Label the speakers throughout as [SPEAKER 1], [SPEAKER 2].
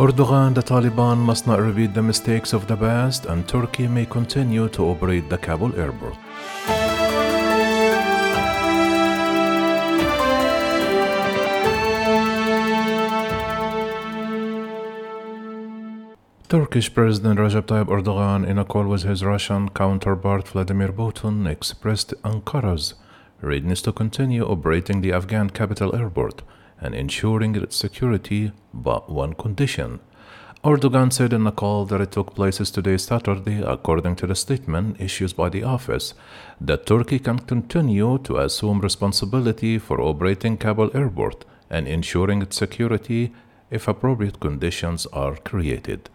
[SPEAKER 1] Erdogan, the Taliban must not repeat the mistakes of the past, and Turkey may continue to operate the Kabul airport. Turkish President Recep Tayyip Erdogan, in a call with his Russian counterpart Vladimir Putin, expressed Ankara's readiness to continue operating the Afghan capital airport and ensuring its security, but one condition. Erdogan said in a call that it took place today, Saturday, according to the statement issued by the office, that Turkey can continue to assume responsibility for operating Kabul airport and ensuring its security if appropriate conditions are created.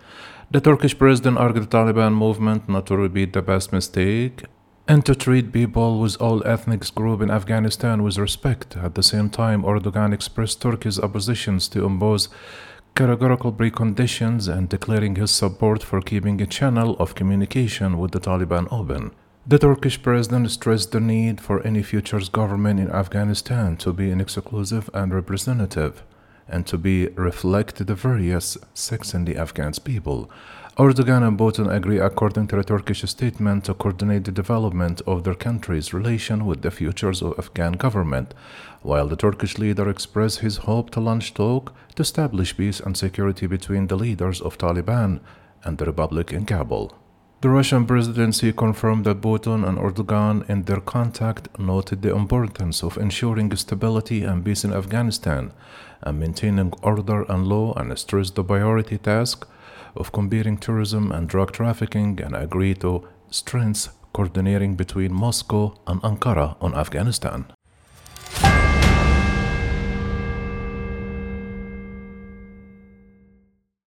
[SPEAKER 1] The Turkish president urged the Taliban movement not to repeat the past mistake and to treat people with all ethnic groups in Afghanistan with respect. At the same time, Erdogan expressed Turkey's oppositions to impose categorical preconditions and declaring his support for keeping a channel of communication with the Taliban open. The Turkish president stressed the need for any future government in Afghanistan to be an exclusive and representative and to be reflect the various sects in the Afghan people. Erdogan and Putin agree, according to a Turkish statement, to coordinate the development of their country's relation with the futures of Afghan government, while the Turkish leader expressed his hope to launch talk to establish peace and security between the leaders of Taliban and the Republic in Kabul. The Russian presidency confirmed that Putin and Erdogan in their contact noted the importance of ensuring stability and peace in Afghanistan and maintaining order and law and stressed the priority task of combating terrorism and drug trafficking and agreed to strengthen coordinating between Moscow and Ankara on Afghanistan.